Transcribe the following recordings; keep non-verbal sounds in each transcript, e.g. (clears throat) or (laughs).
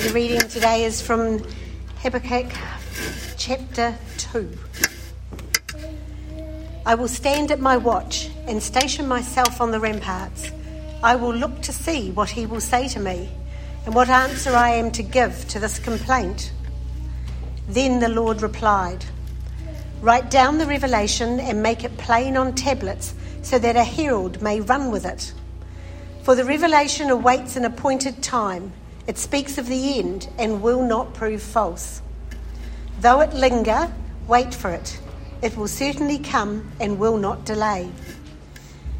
The reading today is from Habakkuk chapter 2. I will stand at my watch and station myself on the ramparts. I will look to see what he will say to me and what answer I am to give to this complaint. Then the Lord replied, Write down the revelation and make it plain on tablets so that a herald may run with it. For the revelation awaits an appointed time. It speaks of the end and will not prove false. Though it linger, wait for it. It will certainly come and will not delay.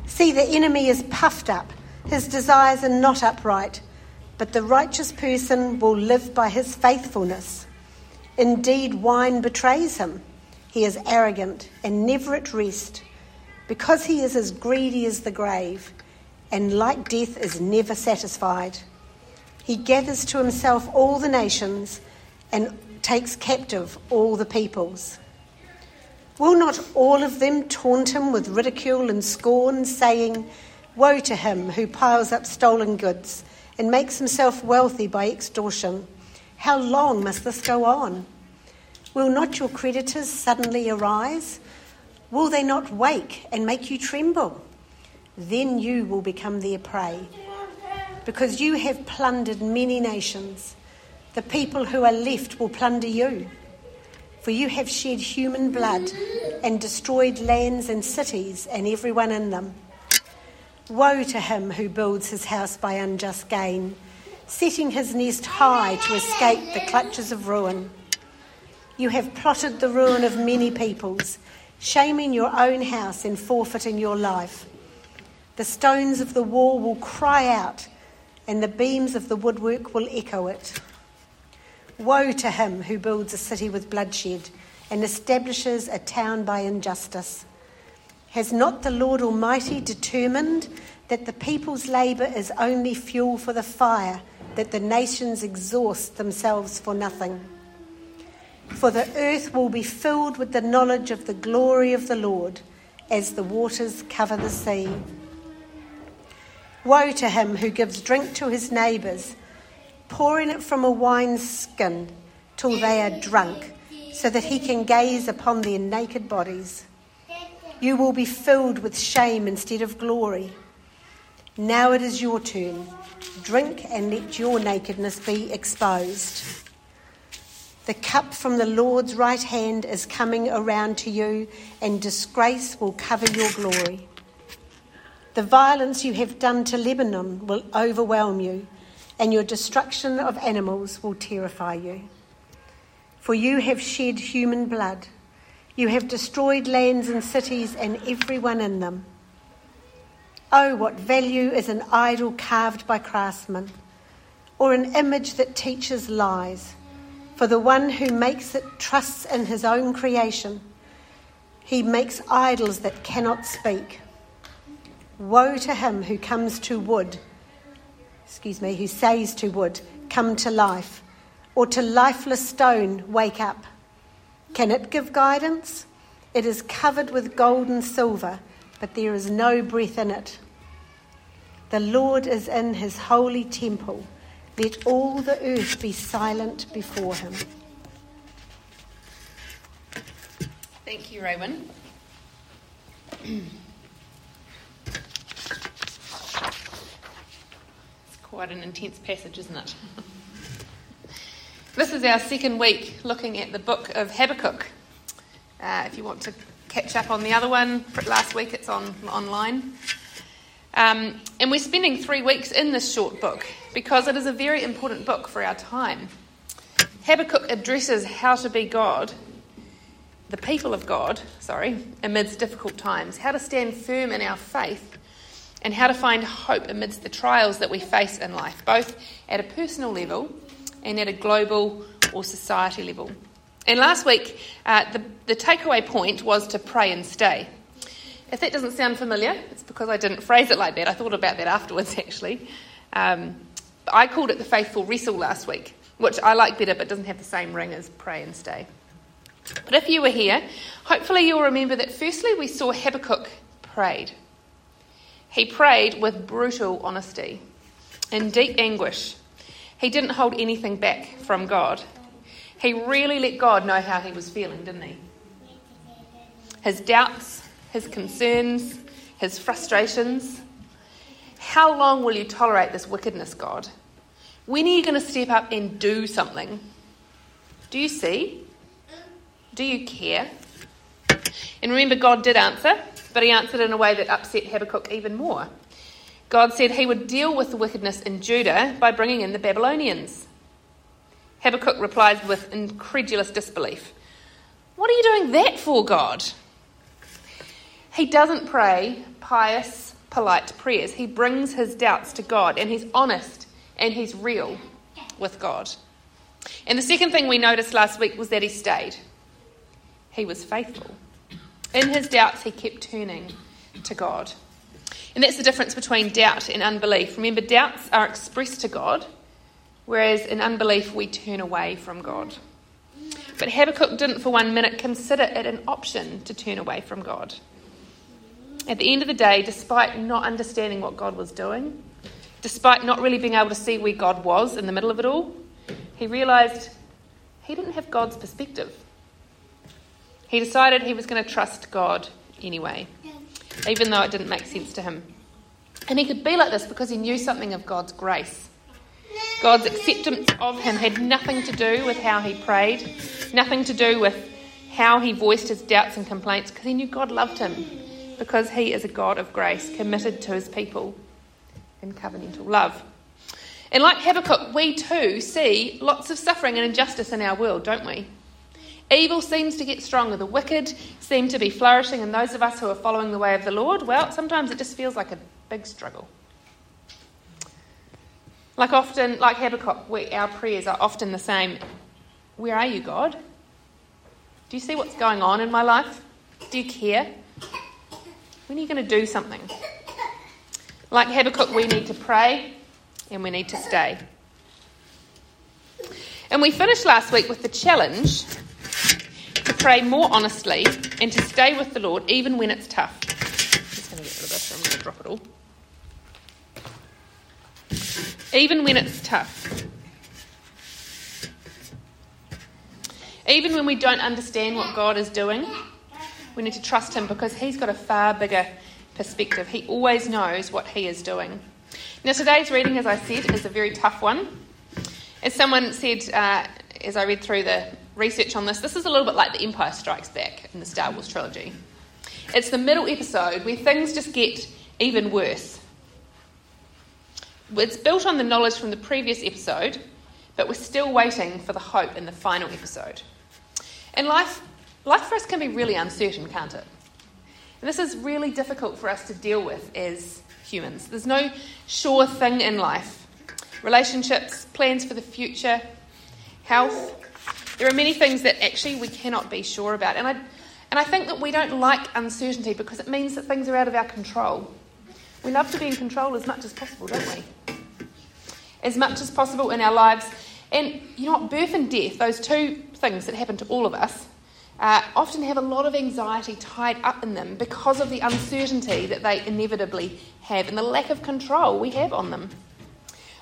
See, the enemy is puffed up. His desires are not upright, but the righteous person will live by his faithfulness. Indeed, wine betrays him. He is arrogant and never at rest, because he is as greedy as the grave, and like death is never satisfied. He gathers to himself all the nations and takes captive all the peoples. Will not all of them taunt him with ridicule and scorn, saying, Woe to him who piles up stolen goods and makes himself wealthy by extortion? How long must this go on? Will not your creditors suddenly arise? Will they not wake and make you tremble? Then you will become their prey, because you have plundered many nations. The people who are left will plunder you. For you have shed human blood and destroyed lands and cities and everyone in them. Woe to him who builds his house by unjust gain, setting his nest high to escape the clutches of ruin. You have plotted the ruin of many peoples, shaming your own house and forfeiting your life. The stones of the wall will cry out, and the beams of the woodwork will echo it. Woe to him who builds a city with bloodshed and establishes a town by injustice. Has not the Lord Almighty determined that the people's labour is only fuel for the fire, that the nations exhaust themselves for nothing? For the earth will be filled with the knowledge of the glory of the Lord as the waters cover the sea. Woe to him who gives drink to his neighbours pouring it from a wineskin till they are drunk, so that he can gaze upon their naked bodies. You will be filled with shame instead of glory. Now it is your turn. Drink and let your nakedness be exposed. The cup from the Lord's right hand is coming around to you, and disgrace will cover your glory. The violence you have done to Lebanon will overwhelm you and your destruction of animals will terrify you. For you have shed human blood. You have destroyed lands and cities and everyone in them. Oh, what value is an idol carved by craftsmen, or an image that teaches lies? For the one who makes it trusts in his own creation. He makes idols that cannot speak. Woe to him who comes to wood excuse me, who says to wood, Come to life, or to lifeless stone, Wake up. Can it give guidance? It is covered with gold and silver, but there is no breath in it. The Lord is in his holy temple. Let all the earth be silent before him. Thank you, Raywin. (clears throat) Quite an intense passage, isn't it? this is our second week looking at the book of Habakkuk. Uh, if you want to catch up on the other one, last week it's on online. Um, and we're spending three weeks in this short book because it is a very important book for our time. Habakkuk addresses how to be God, the people of God, sorry, amidst difficult times, how to stand firm in our faith and how to find hope amidst the trials that we face in life, both at a personal level and at a global or society level. And last week, uh, the, the takeaway point was to pray and stay. If that doesn't sound familiar, it's because I didn't phrase it like that. I thought about that afterwards, (laughs) actually. Um, I called it the faithful wrestle last week, which I like better but doesn't have the same ring as pray and stay. But if you were here, hopefully you'll remember that firstly we saw Habakkuk prayed. He prayed with brutal honesty, in deep anguish. he didn't hold anything back from God. He really let God know how he was feeling, didn't he? His doubts, his concerns, his frustrations. How long will you tolerate this wickedness, God? When are you going to step up and do something? Do you see? Do you care? And remember, God did answer, but he answered in a way that upset Habakkuk even more. God said he would deal with the wickedness in Judah by bringing in the Babylonians. Habakkuk replies with incredulous disbelief What are you doing that for, God? He doesn't pray pious, polite prayers. He brings his doubts to God and he's honest and he's real with God. And the second thing we noticed last week was that he stayed. He was faithful. In his doubts, he kept turning to God. And that's the difference between doubt and unbelief. Remember, doubts are expressed to God, whereas in unbelief, we turn away from God. But Habakkuk didn't for one minute consider it an option to turn away from God. At the end of the day, despite not understanding what God was doing, despite not really being able to see where God was in the middle of it all, he realised he didn't have God's perspective. He decided he was going to trust God anyway even though it didn't make sense to him. And he could be like this because he knew something of God's grace. God's acceptance of him had nothing to do with how he prayed, nothing to do with how he voiced his doubts and complaints, because he knew God loved him, because he is a God of grace, committed to his people in covenantal love. And like Habakkuk, we too see lots of suffering and injustice in our world, don't we? Evil seems to get stronger. The wicked seem to be flourishing, and those of us who are following the way of the Lord, well, sometimes it just feels like a big struggle. Like often, like Habakkuk, we, our prayers are often the same. Where are you, God? Do you see what's going on in my life? Do you care? When are you going to do something? Like Habakkuk, we need to pray and we need to stay. And we finished last week with the challenge pray more honestly and to stay with the Lord even when it's tough. I'm just going to get rid of this, I'm going to drop it all. Even when it's tough. Even when we don't understand what God is doing, we need to trust Him because He's got a far bigger perspective. He always knows what He is doing. Now, today's reading, as I said, is a very tough one. As someone said uh, as I read through the research on this, this is a little bit like The Empire Strikes Back in the Star Wars trilogy. It's the middle episode where things just get even worse. It's built on the knowledge from the previous episode, but we're still waiting for the hope in the final episode. And life, life for us can be really uncertain, can't it? And this is really difficult for us to deal with as humans. There's no sure thing in life. Relationships, plans for the future, health, there are many things that actually we cannot be sure about. And I, and I think that we don't like uncertainty because it means that things are out of our control. We love to be in control as much as possible, don't we? As much as possible in our lives. And you know what? Birth and death, those two things that happen to all of us, uh, often have a lot of anxiety tied up in them because of the uncertainty that they inevitably have and the lack of control we have on them.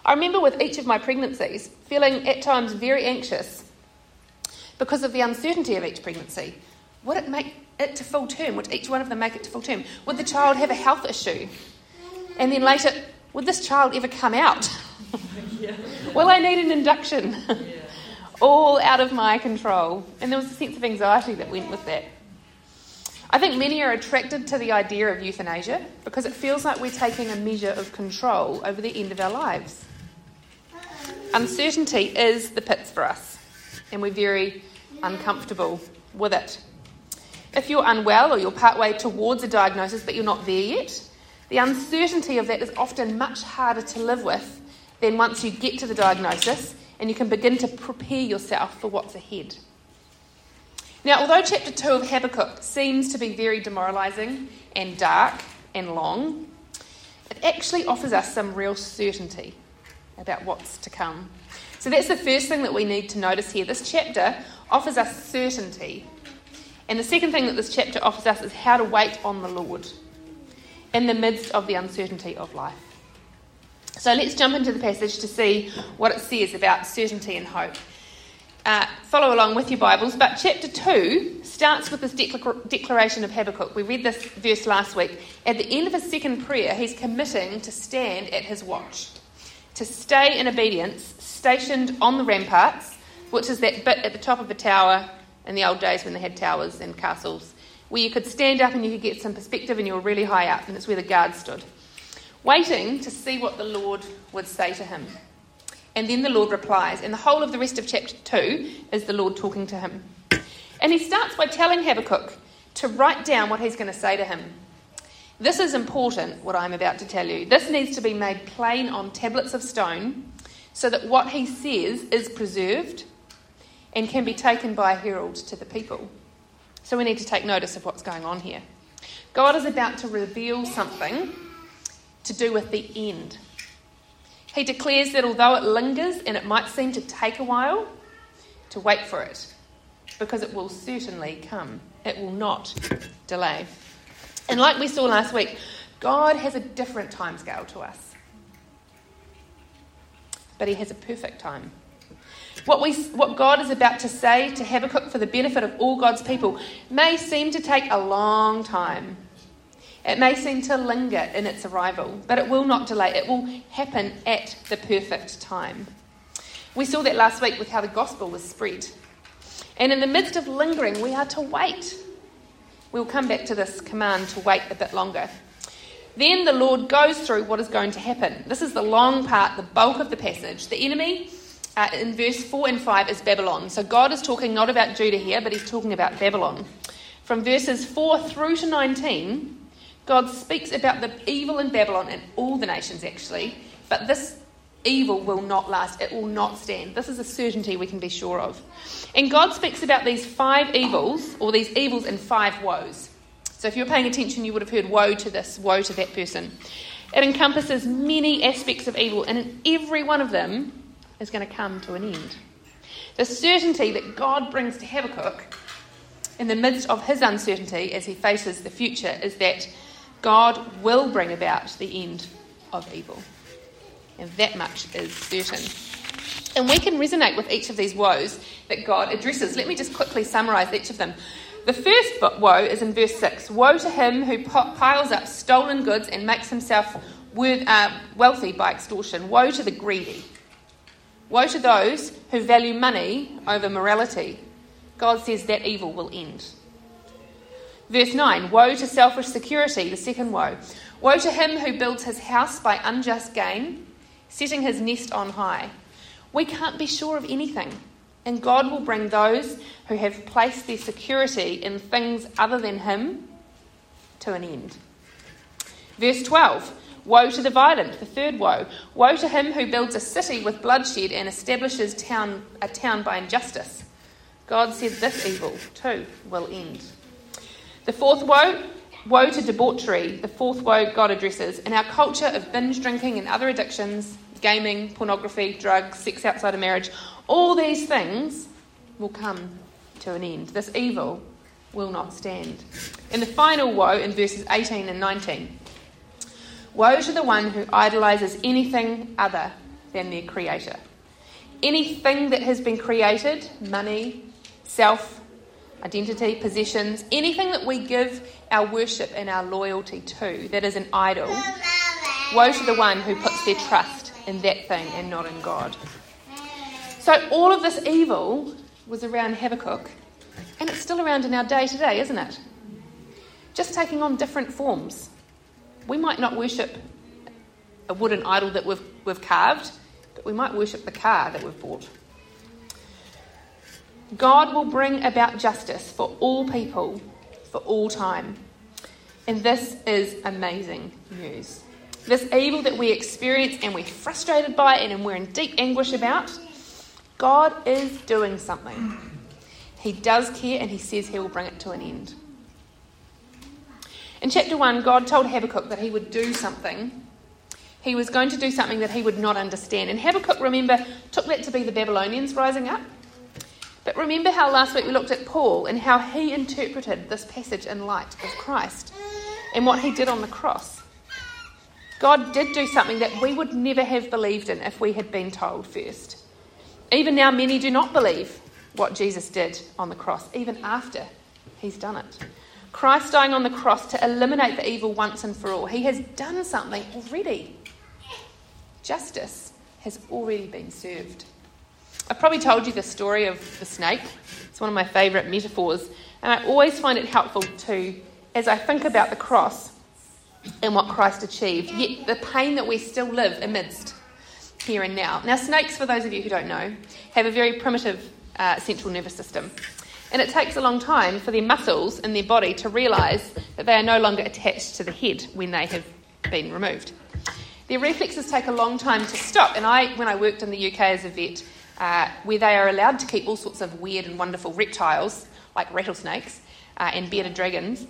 I remember with each of my pregnancies feeling at times very anxious because of the uncertainty of each pregnancy. Would it make it to full term? Would each one of them make it to full term? Would the child have a health issue? And then later, would this child ever come out? (laughs) yeah. (laughs) Will I need an induction? Yeah. All out of my control. And there was a sense of anxiety that went with that. I think many are attracted to the idea of euthanasia because it feels like we're taking a measure of control over the end of our lives. Uncertainty is the pits for us and we're very uncomfortable with it. If you're unwell or you're partway towards a diagnosis but you're not there yet, the uncertainty of that is often much harder to live with than once you get to the diagnosis and you can begin to prepare yourself for what's ahead. Now, although chapter 2 of Habakkuk seems to be very demoralising and dark and long, it actually offers us some real certainty about what's to come. So that's the first thing that we need to notice here. This chapter offers us certainty. And the second thing that this chapter offers us is how to wait on the Lord in the midst of the uncertainty of life. So let's jump into the passage to see what it says about certainty and hope. Uh, follow along with your Bibles, but chapter 2 starts with this declaration of Habakkuk. We read this verse last week. At the end of his second prayer, he's committing to stand at his watch, to stay in obedience, stationed on the ramparts, which is that bit at the top of a tower in the old days when they had towers and castles, where you could stand up and you could get some perspective and you were really high up, and it's where the guard stood, waiting to see what the Lord would say to him. And then the Lord replies, and the whole of the rest of chapter 2 is the Lord talking to him. And he starts by telling Habakkuk to write down what he's going to say to him. This is important, what I'm about to tell you. This needs to be made plain on tablets of stone so that what he says is preserved and can be taken by a herald to the people. So we need to take notice of what's going on here. God is about to reveal something to do with the end. He declares that although it lingers and it might seem to take a while, to wait for it, because it will certainly come. It will not delay. And like we saw last week, God has a different timescale to us. But He has a perfect time. What, we, what God is about to say to Habakkuk for the benefit of all God's people may seem to take a long time. It may seem to linger in its arrival, but it will not delay. It will happen at the perfect time. We saw that last week with how the gospel was spread. And in the midst of lingering, we are to wait. We'll come back to this command to wait a bit longer. Then the Lord goes through what is going to happen. This is the long part, the bulk of the passage. The enemy uh, in verse 4 and 5 is Babylon. So God is talking not about Judah here, but he's talking about Babylon. From verses 4 through to 19, God speaks about the evil in Babylon and all the nations actually, but this evil will not last. It will not stand. This is a certainty we can be sure of. And God speaks about these five evils, or these evils in five woes. So if you were paying attention, you would have heard woe to this, woe to that person. It encompasses many aspects of evil, and every one of them is going to come to an end. The certainty that God brings to Habakkuk in the midst of his uncertainty as he faces the future is that God will bring about the end of evil. And that much is certain. And we can resonate with each of these woes that God addresses. Let me just quickly summarize each of them. The first woe is in verse 6 Woe to him who piles up stolen goods and makes himself uh, wealthy by extortion. Woe to the greedy. Woe to those who value money over morality. God says that evil will end. Verse 9 Woe to selfish security, the second woe. Woe to him who builds his house by unjust gain, setting his nest on high. We can't be sure of anything, and God will bring those who have placed their security in things other than him to an end. Verse 12 Woe to the violent, the third woe. Woe to him who builds a city with bloodshed and establishes town, a town by injustice. God said this evil, too, will end. The fourth woe, woe to debauchery, the fourth woe God addresses. In our culture of binge drinking and other addictions, gaming, pornography, drugs, sex outside of marriage, all these things will come to an end. This evil will not stand. In the final woe, in verses 18 and 19, Woe to the one who idolizes anything other than their creator. Anything that has been created money, self, identity, possessions, anything that we give our worship and our loyalty to that is an idol. Woe to the one who puts their trust in that thing and not in God. So, all of this evil was around Habakkuk, and it's still around in our day to day, isn't it? Just taking on different forms. We might not worship a wooden idol that we've, we've carved, but we might worship the car that we've bought. God will bring about justice for all people, for all time. And this is amazing news. This evil that we experience and we're frustrated by it and we're in deep anguish about, God is doing something. He does care and He says He will bring it to an end. In chapter 1, God told Habakkuk that he would do something. He was going to do something that he would not understand. And Habakkuk, remember, took that to be the Babylonians rising up. But remember how last week we looked at Paul and how he interpreted this passage in light of Christ and what he did on the cross. God did do something that we would never have believed in if we had been told first. Even now, many do not believe what Jesus did on the cross, even after he's done it. Christ dying on the cross to eliminate the evil once and for all. He has done something already. Justice has already been served. I've probably told you the story of the snake. It's one of my favourite metaphors, and I always find it helpful to, as I think about the cross and what Christ achieved, yet the pain that we still live amidst here and now. Now, snakes, for those of you who don't know, have a very primitive uh, central nervous system. And it takes a long time for their muscles in their body to realise that they are no longer attached to the head when they have been removed. Their reflexes take a long time to stop. And I, when I worked in the UK as a vet, uh, where they are allowed to keep all sorts of weird and wonderful reptiles, like rattlesnakes uh, and bearded dragons,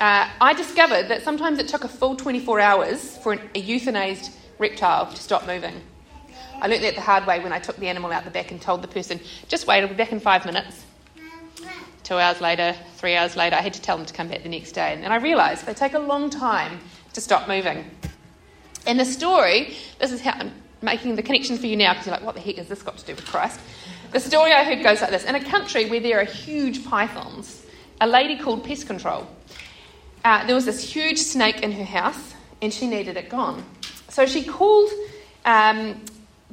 uh, I discovered that sometimes it took a full 24 hours for an, a euthanized reptile to stop moving. I learnt that the hard way when I took the animal out the back and told the person, just wait, I'll be back in five minutes. Two hours later, three hours later, I had to tell them to come back the next day. And I realised they take a long time to stop moving. And the story, this is how making the connection for you now because you're like, what the heck has this got to do with Christ? The story I heard goes like this In a country where there are huge pythons, a lady called Pest Control, uh, there was this huge snake in her house and she needed it gone. So she called um,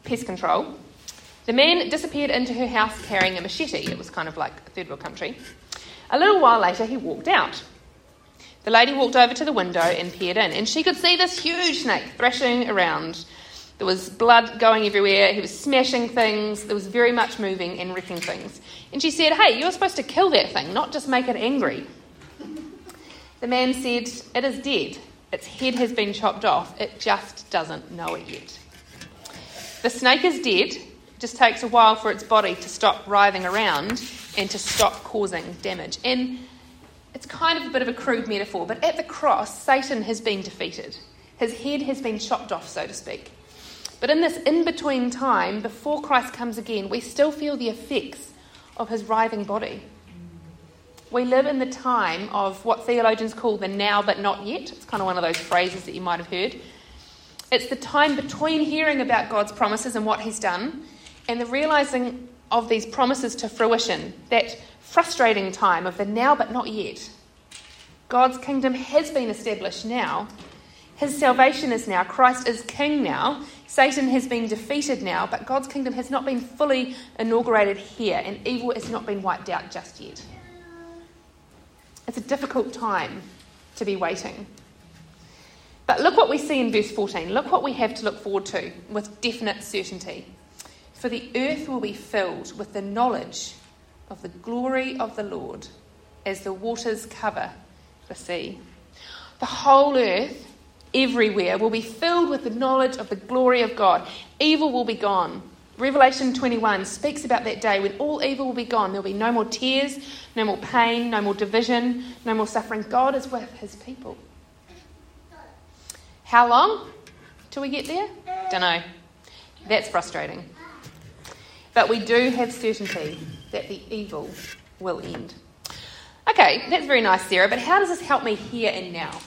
Pest Control. The man disappeared into her house carrying a machete. It was kind of like a third world country. A little while later, he walked out. The lady walked over to the window and peered in, and she could see this huge snake thrashing around. There was blood going everywhere. He was smashing things. There was very much moving and wrecking things. And she said, Hey, you're supposed to kill that thing, not just make it angry. The man said, It is dead. Its head has been chopped off. It just doesn't know it yet. The snake is dead. It just takes a while for its body to stop writhing around and to stop causing damage. And it's kind of a bit of a crude metaphor, but at the cross, Satan has been defeated. His head has been chopped off, so to speak. But in this in between time, before Christ comes again, we still feel the effects of his writhing body. We live in the time of what theologians call the now but not yet. It's kind of one of those phrases that you might have heard. It's the time between hearing about God's promises and what He's done and the realizing of these promises to fruition, that frustrating time of the now but not yet. God's kingdom has been established now. His salvation is now. Christ is king now. Satan has been defeated now, but God's kingdom has not been fully inaugurated here, and evil has not been wiped out just yet. It's a difficult time to be waiting. But look what we see in verse 14. Look what we have to look forward to with definite certainty. For the earth will be filled with the knowledge of the glory of the Lord as the waters cover the sea. The whole earth, everywhere, will be filled with the knowledge of the glory of God. Evil will be gone. Revelation 21 speaks about that day when all evil will be gone. There will be no more tears, no more pain, no more division, no more suffering. God is with his people. How long till we get there? Don't know. That's frustrating. But we do have certainty that the evil will end. Okay, that's very nice, Sarah, but how does this help me here and now?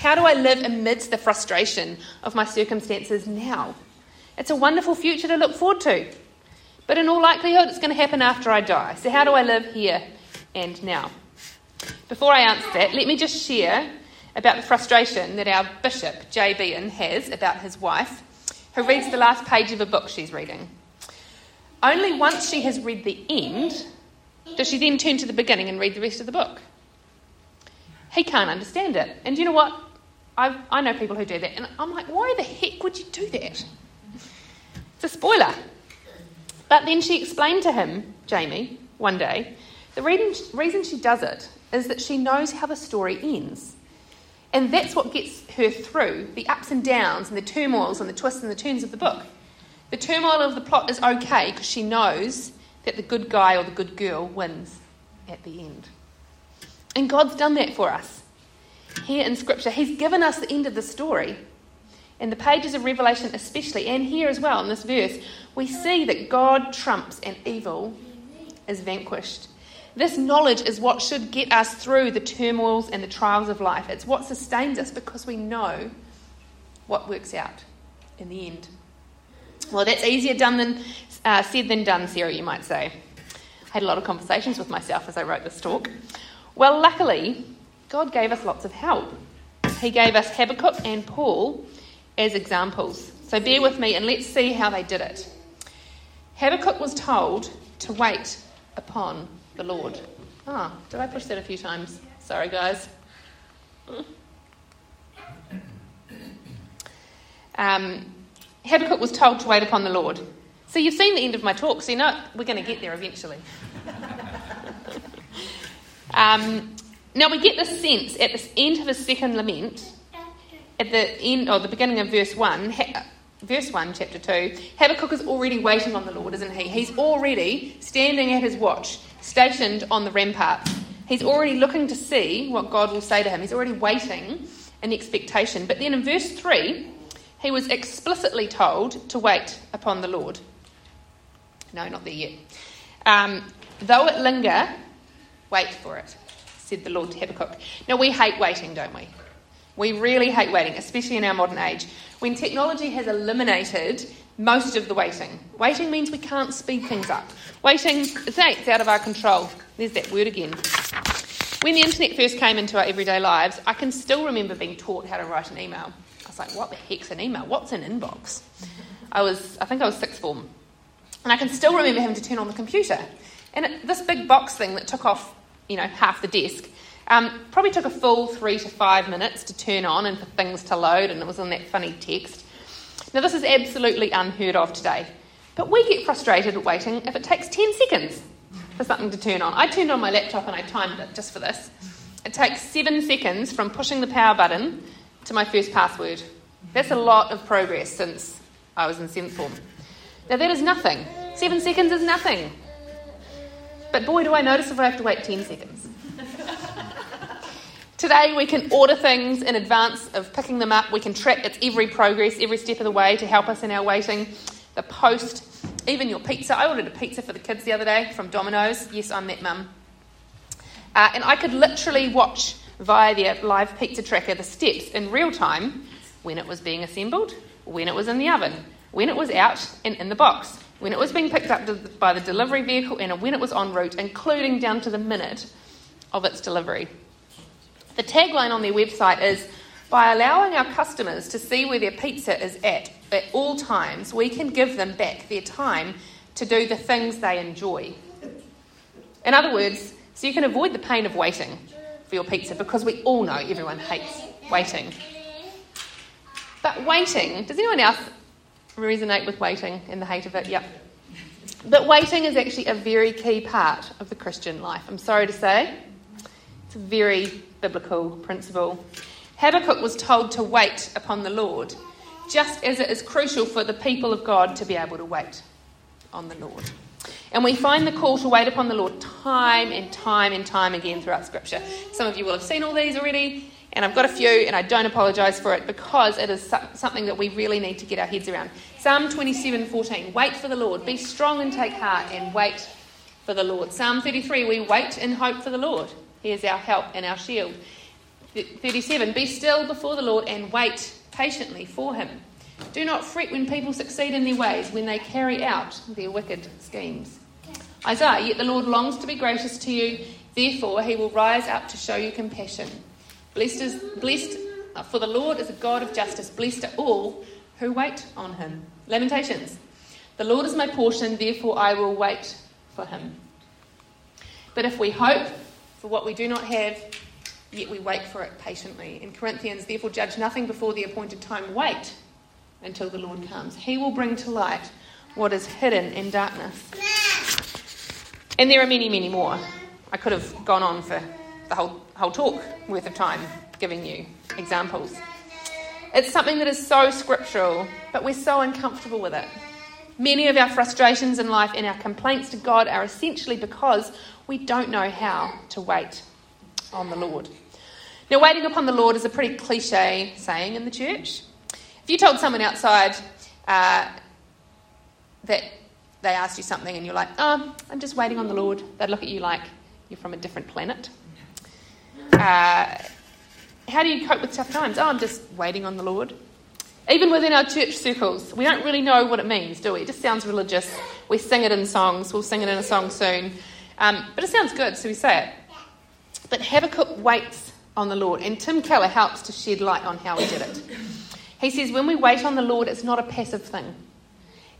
How do I live amidst the frustration of my circumstances now? It's a wonderful future to look forward to. But in all likelihood, it's going to happen after I die. So, how do I live here and now? Before I answer that, let me just share about the frustration that our bishop, Jay Bean, has about his wife, who reads the last page of a book she's reading. Only once she has read the end does she then turn to the beginning and read the rest of the book. He can't understand it. And you know what? I've, I know people who do that, and I'm like, why the heck would you do that? It's a spoiler. But then she explained to him, Jamie, one day, the reason she does it is that she knows how the story ends. And that's what gets her through the ups and downs and the turmoils and the twists and the turns of the book. The turmoil of the plot is okay because she knows that the good guy or the good girl wins at the end. And God's done that for us. Here in Scripture, He's given us the end of the story. In the pages of Revelation, especially, and here as well in this verse, we see that God trumps and evil is vanquished. This knowledge is what should get us through the turmoils and the trials of life. It's what sustains us because we know what works out in the end. Well, that's easier done than uh, said than done, Sarah, you might say. I had a lot of conversations with myself as I wrote this talk. Well, luckily, God gave us lots of help. He gave us Habakkuk and Paul as examples. So bear with me and let's see how they did it. Habakkuk was told to wait upon the Lord. Ah, did I push that a few times? Sorry, guys. Um, Habakkuk was told to wait upon the Lord. So you've seen the end of my talk, so you know we're going to get there eventually. (laughs) um, now we get this sense at the end of his second lament, at the end or the beginning of verse one, verse one, chapter two. Habakkuk is already waiting on the Lord, isn't he? He's already standing at his watch, stationed on the rampart. He's already looking to see what God will say to him. He's already waiting in expectation. But then in verse three, he was explicitly told to wait upon the Lord. No, not there yet. Um, Though it linger, wait for it, said the Lord to Habakkuk. Now, we hate waiting, don't we? We really hate waiting, especially in our modern age, when technology has eliminated most of the waiting. Waiting means we can't speed things up. Waiting, it's out of our control. There's that word again. When the internet first came into our everyday lives, I can still remember being taught how to write an email. I was like, what the heck's an email? What's an inbox? I was, I think I was sixth form. And I can still remember having to turn on the computer. And it, this big box thing that took off, you know, half the desk, um, probably took a full three to five minutes to turn on and for things to load, and it was on that funny text. Now, this is absolutely unheard of today. But we get frustrated at waiting if it takes 10 seconds for something to turn on. I turned on my laptop and I timed it just for this. It takes seven seconds from pushing the power button to my first password. That's a lot of progress since I was in seventh form. Now, that is nothing. Seven seconds is nothing. But boy, do I notice if I have to wait 10 seconds. Today, we can order things in advance of picking them up. We can track its every progress, every step of the way to help us in our waiting. The post, even your pizza. I ordered a pizza for the kids the other day from Domino's. Yes, I'm that mum. Uh, and I could literally watch via their live pizza tracker the steps in real time when it was being assembled, when it was in the oven, when it was out and in the box, when it was being picked up by the delivery vehicle, and when it was en route, including down to the minute of its delivery. The tagline on their website is By allowing our customers to see where their pizza is at at all times, we can give them back their time to do the things they enjoy. In other words, so you can avoid the pain of waiting for your pizza because we all know everyone hates waiting. But waiting, does anyone else resonate with waiting and the hate of it? Yep. But waiting is actually a very key part of the Christian life. I'm sorry to say. It's a very biblical principle. Habakkuk was told to wait upon the Lord, just as it is crucial for the people of God to be able to wait on the Lord. And we find the call to wait upon the Lord time and time and time again throughout Scripture. Some of you will have seen all these already. And I've got a few, and I don't apologise for it because it is something that we really need to get our heads around. Psalm 27:14. Wait for the Lord. Be strong and take heart, and wait for the Lord. Psalm 33. We wait and hope for the Lord. He is our help and our shield. 37. Be still before the Lord and wait patiently for him. Do not fret when people succeed in their ways, when they carry out their wicked schemes. Isaiah, yet the Lord longs to be gracious to you, therefore he will rise up to show you compassion. Blessed is blessed uh, for the Lord is a God of justice. Blessed are all who wait on him. Lamentations. The Lord is my portion, therefore I will wait for him. But if we hope for what we do not have, yet we wait for it patiently. In Corinthians, therefore judge nothing before the appointed time. Wait until the Lord comes. He will bring to light what is hidden in darkness. And there are many, many more. I could have gone on for the whole, whole talk worth of time giving you examples. It's something that is so scriptural, but we're so uncomfortable with it. Many of our frustrations in life and our complaints to God are essentially because we don't know how to wait on the Lord. Now, waiting upon the Lord is a pretty cliche saying in the church. If you told someone outside uh, that they asked you something and you're like, oh, I'm just waiting on the Lord, they'd look at you like you're from a different planet. Uh, how do you cope with tough times? Oh, I'm just waiting on the Lord. Even within our church circles, we don't really know what it means, do we? It just sounds religious. We sing it in songs. We'll sing it in a song soon. Um, but it sounds good, so we say it. But Habakkuk waits on the Lord, and Tim Keller helps to shed light on how he did it. He says, when we wait on the Lord, it's not a passive thing,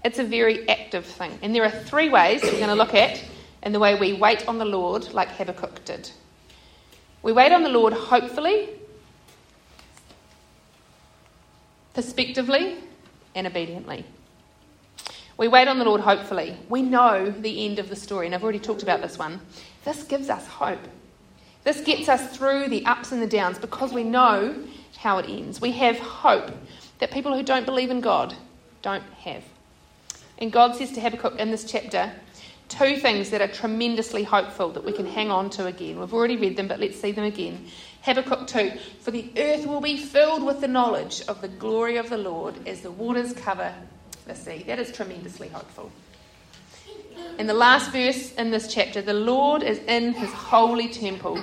it's a very active thing. And there are three ways that we're going to look at in the way we wait on the Lord, like Habakkuk did. We wait on the Lord hopefully, prospectively, and obediently. We wait on the Lord hopefully. We know the end of the story, and I've already talked about this one. This gives us hope. This gets us through the ups and the downs because we know how it ends. We have hope that people who don't believe in God don't have. And God says to Habakkuk in this chapter two things that are tremendously hopeful that we can hang on to again. We've already read them, but let's see them again. Habakkuk 2 For the earth will be filled with the knowledge of the glory of the Lord as the waters cover the sea. That is tremendously hopeful. In the last verse in this chapter, the Lord is in his holy temple.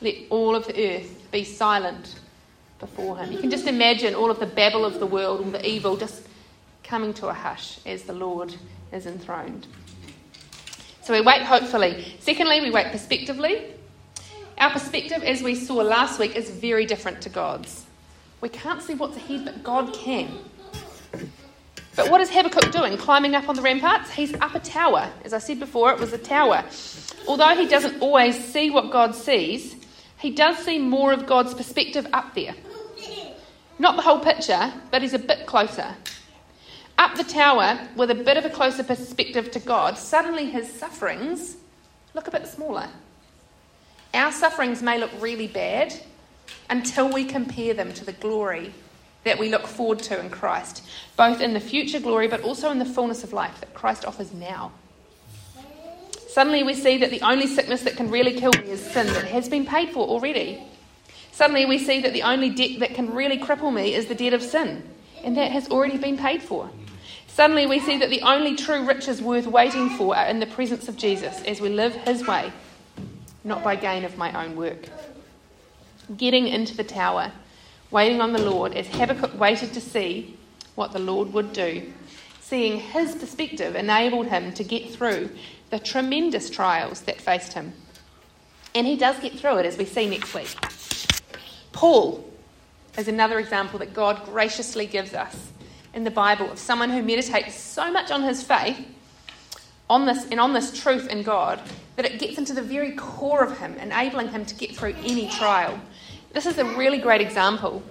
Let all of the earth be silent before him. You can just imagine all of the babble of the world, all the evil, just coming to a hush as the Lord is enthroned. So we wait hopefully. Secondly, we wait prospectively. Our perspective, as we saw last week, is very different to God's. We can't see what's ahead, but God can. But what is Habakkuk doing? Climbing up on the ramparts? He's up a tower. As I said before, it was a tower. Although he doesn't always see what God sees, he does see more of God's perspective up there. Not the whole picture, but he's a bit closer. Up the tower, with a bit of a closer perspective to God, suddenly his sufferings look a bit smaller. Our sufferings may look really bad until we compare them to the glory that we look forward to in Christ, both in the future glory but also in the fullness of life that Christ offers now. Suddenly, we see that the only sickness that can really kill me is sin that has been paid for already. Suddenly, we see that the only debt that can really cripple me is the debt of sin, and that has already been paid for. Suddenly, we see that the only true riches worth waiting for are in the presence of Jesus as we live his way, not by gain of my own work. Getting into the tower waiting on the Lord as Habakkuk waited to see what the Lord would do. Seeing his perspective enabled him to get through the tremendous trials that faced him. And he does get through it, as we see next week. Paul is another example that God graciously gives us in the Bible of someone who meditates so much on his faith on this and on this truth in God that it gets into the very core of him, enabling him to get through any trial. This is a really great example.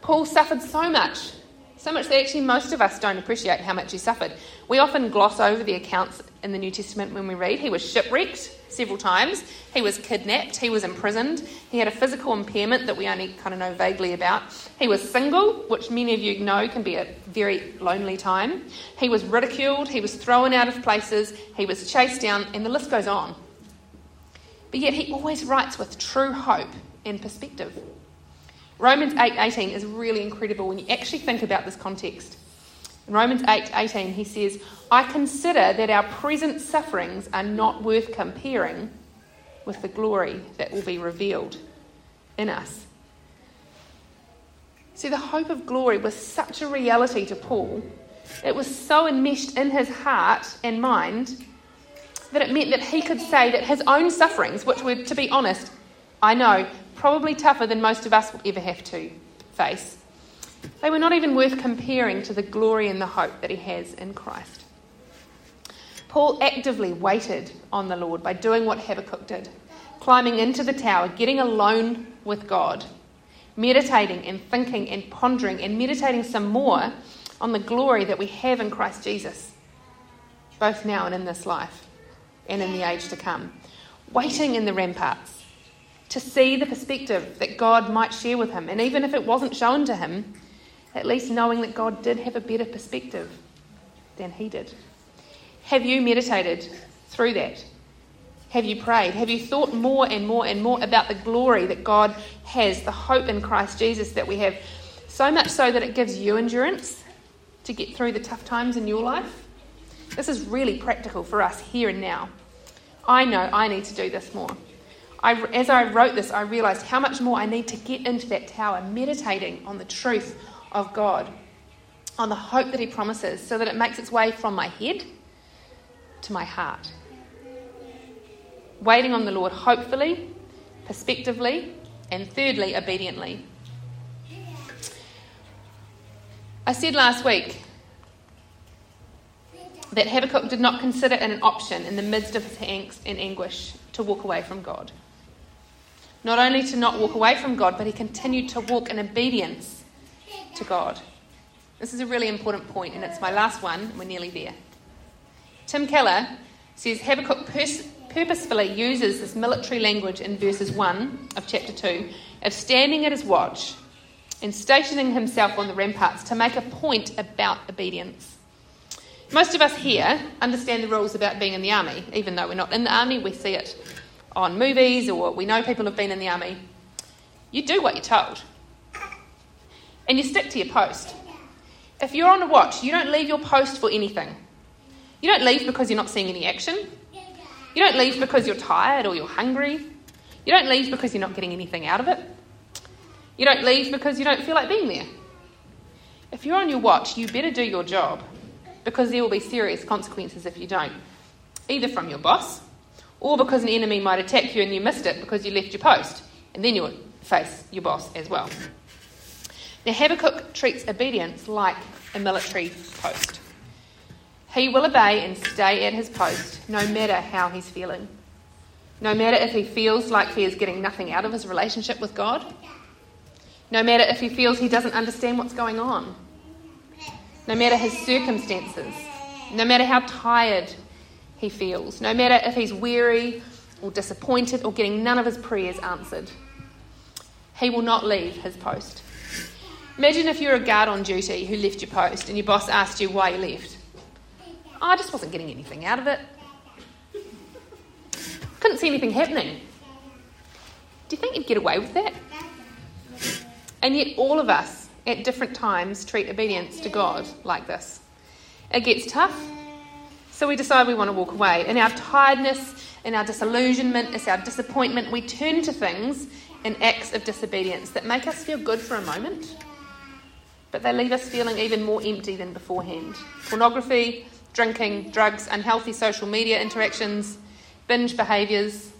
Paul suffered so much, so much that actually most of us don't appreciate how much he suffered. We often gloss over the accounts in the New Testament when we read. He was shipwrecked several times, he was kidnapped, he was imprisoned, he had a physical impairment that we only kind of know vaguely about. He was single, which many of you know can be a very lonely time. He was ridiculed, he was thrown out of places, he was chased down, and the list goes on. But yet he always writes with true hope and perspective. Romans 8:18 is really incredible when you actually think about this context. In Romans 8:18 he says, "I consider that our present sufferings are not worth comparing with the glory that will be revealed in us." See, the hope of glory was such a reality to Paul. It was so enmeshed in his heart and mind that it meant that he could say that his own sufferings, which were, to be honest, I know, probably tougher than most of us will ever have to face. They were not even worth comparing to the glory and the hope that he has in Christ. Paul actively waited on the Lord by doing what Habakkuk did, climbing into the tower, getting alone with God, meditating and thinking and pondering and meditating some more on the glory that we have in Christ Jesus, both now and in this life and in the age to come. Waiting in the ramparts, to see the perspective that God might share with him. And even if it wasn't shown to him, at least knowing that God did have a better perspective than he did. Have you meditated through that? Have you prayed? Have you thought more and more and more about the glory that God has, the hope in Christ Jesus that we have, so much so that it gives you endurance to get through the tough times in your life? This is really practical for us here and now. I know I need to do this more. I, as I wrote this, I realised how much more I need to get into that tower, meditating on the truth of God, on the hope that He promises, so that it makes its way from my head to my heart. Waiting on the Lord hopefully, prospectively, and thirdly, obediently. I said last week that Habakkuk did not consider it an option in the midst of his angst and anguish to walk away from God. Not only to not walk away from God, but he continued to walk in obedience to God. This is a really important point, and it's my last one. We're nearly there. Tim Keller says Habakkuk pers- purposefully uses this military language in verses 1 of chapter 2 of standing at his watch and stationing himself on the ramparts to make a point about obedience. Most of us here understand the rules about being in the army, even though we're not in the army, we see it on movies or we know people have been in the army. You do what you're told, and you stick to your post. If you're on a watch, you don't leave your post for anything. You don't leave because you're not seeing any action. You don't leave because you're tired or you're hungry. You don't leave because you're not getting anything out of it. You don't leave because you don't feel like being there. If you're on your watch, you better do your job because there will be serious consequences if you don't, either from your boss or because an enemy might attack you and you missed it because you left your post, and then you'll face your boss as well. Now, Habakkuk treats obedience like a military post. He will obey and stay at his post no matter how he's feeling. No matter if he feels like he is getting nothing out of his relationship with God. No matter if he feels he doesn't understand what's going on. No matter his circumstances. No matter how tired he feels. No matter if he's weary or disappointed or getting none of his prayers answered. He will not leave his post. Imagine if you're a guard on duty who left your post and your boss asked you why you left. I just wasn't getting anything out of it. Couldn't see anything happening. Do you think you'd get away with that? And yet, all of us at different times treat obedience to God like this. It gets tough, so we decide we want to walk away. In our tiredness, in our disillusionment, in our disappointment, we turn to things in acts of disobedience that make us feel good for a moment, but they leave us feeling even more empty than beforehand. Pornography, drinking, drugs, unhealthy social media interactions, binge behaviours,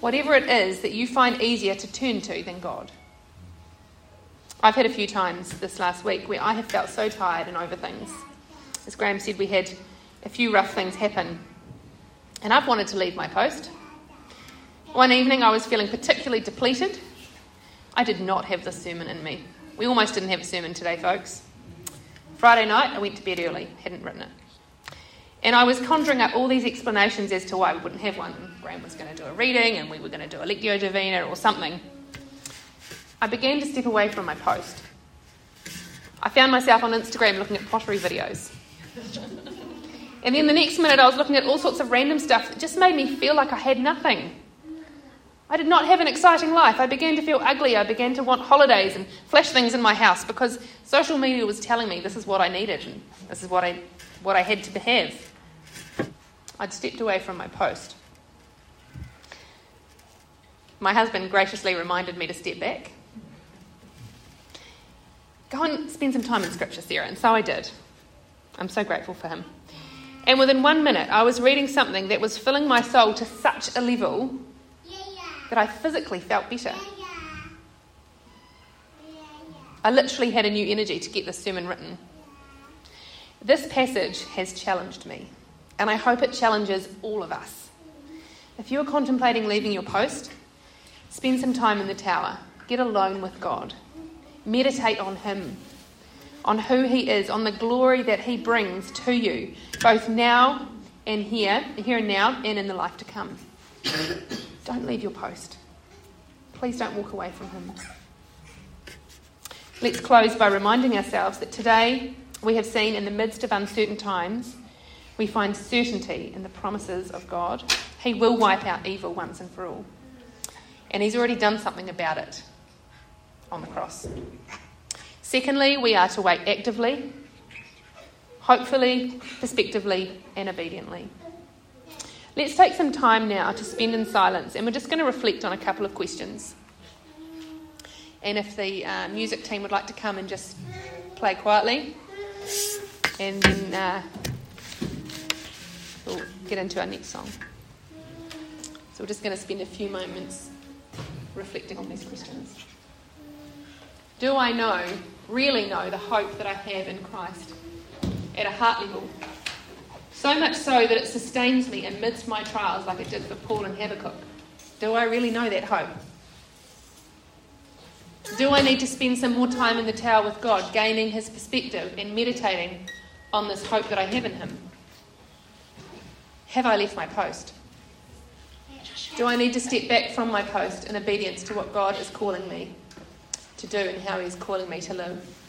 whatever it is that you find easier to turn to than God. I've had a few times this last week where I have felt so tired and over things. As Graham said, we had a few rough things happen, and I've wanted to leave my post. One evening I was feeling particularly depleted. I did not have this sermon in me. We almost didn't have a sermon today, folks. Friday night I went to bed early, hadn't written it. And I was conjuring up all these explanations as to why we wouldn't have one. Graham was going to do a reading and we were going to do a Lectio Divina or something. I began to step away from my post. I found myself on Instagram looking at pottery videos. and then the next minute, I was looking at all sorts of random stuff that just made me feel like I had nothing. I did not have an exciting life. I began to feel ugly. I began to want holidays and flash things in my house because social media was telling me this is what I needed and this is what I, what I had to have. I'd stepped away from my post. My husband graciously reminded me to step back. Go and spend some time in Scripture, Sarah, and so I did. I'm so grateful for him. And within one minute, I was reading something that was filling my soul to such a level that I physically felt better. I literally had a new energy to get this sermon written. This passage has challenged me, and I hope it challenges all of us. If you are contemplating leaving your post, spend some time in the tower, get alone with God, meditate on Him, on who He is, on the glory that He brings to you, both now and here, here and now, and in the life to come. (coughs) don't leave your post. Please don't walk away from Him. Let's close by reminding ourselves that today we have seen in the midst of uncertain times, we find certainty in the promises of God. He will wipe out evil once and for all. And He's already done something about it on the cross. Secondly, we are to wait actively, hopefully, prospectively, and obediently. Let's take some time now to spend in silence, and we're just going to reflect on a couple of questions. And if the uh, music team would like to come and just play quietly, and then uh, we'll get into our next song. So we're just going to spend a few moments reflecting on these questions. Do I know, really know, the hope that I have in Christ at a heart level? So much so that it sustains me amidst my trials, like it did for Paul and Habakkuk. Do I really know that hope? Do I need to spend some more time in the tower with God, gaining His perspective and meditating on this hope that I have in Him? Have I left my post? Do I need to step back from my post in obedience to what God is calling me to do and how He's calling me to live?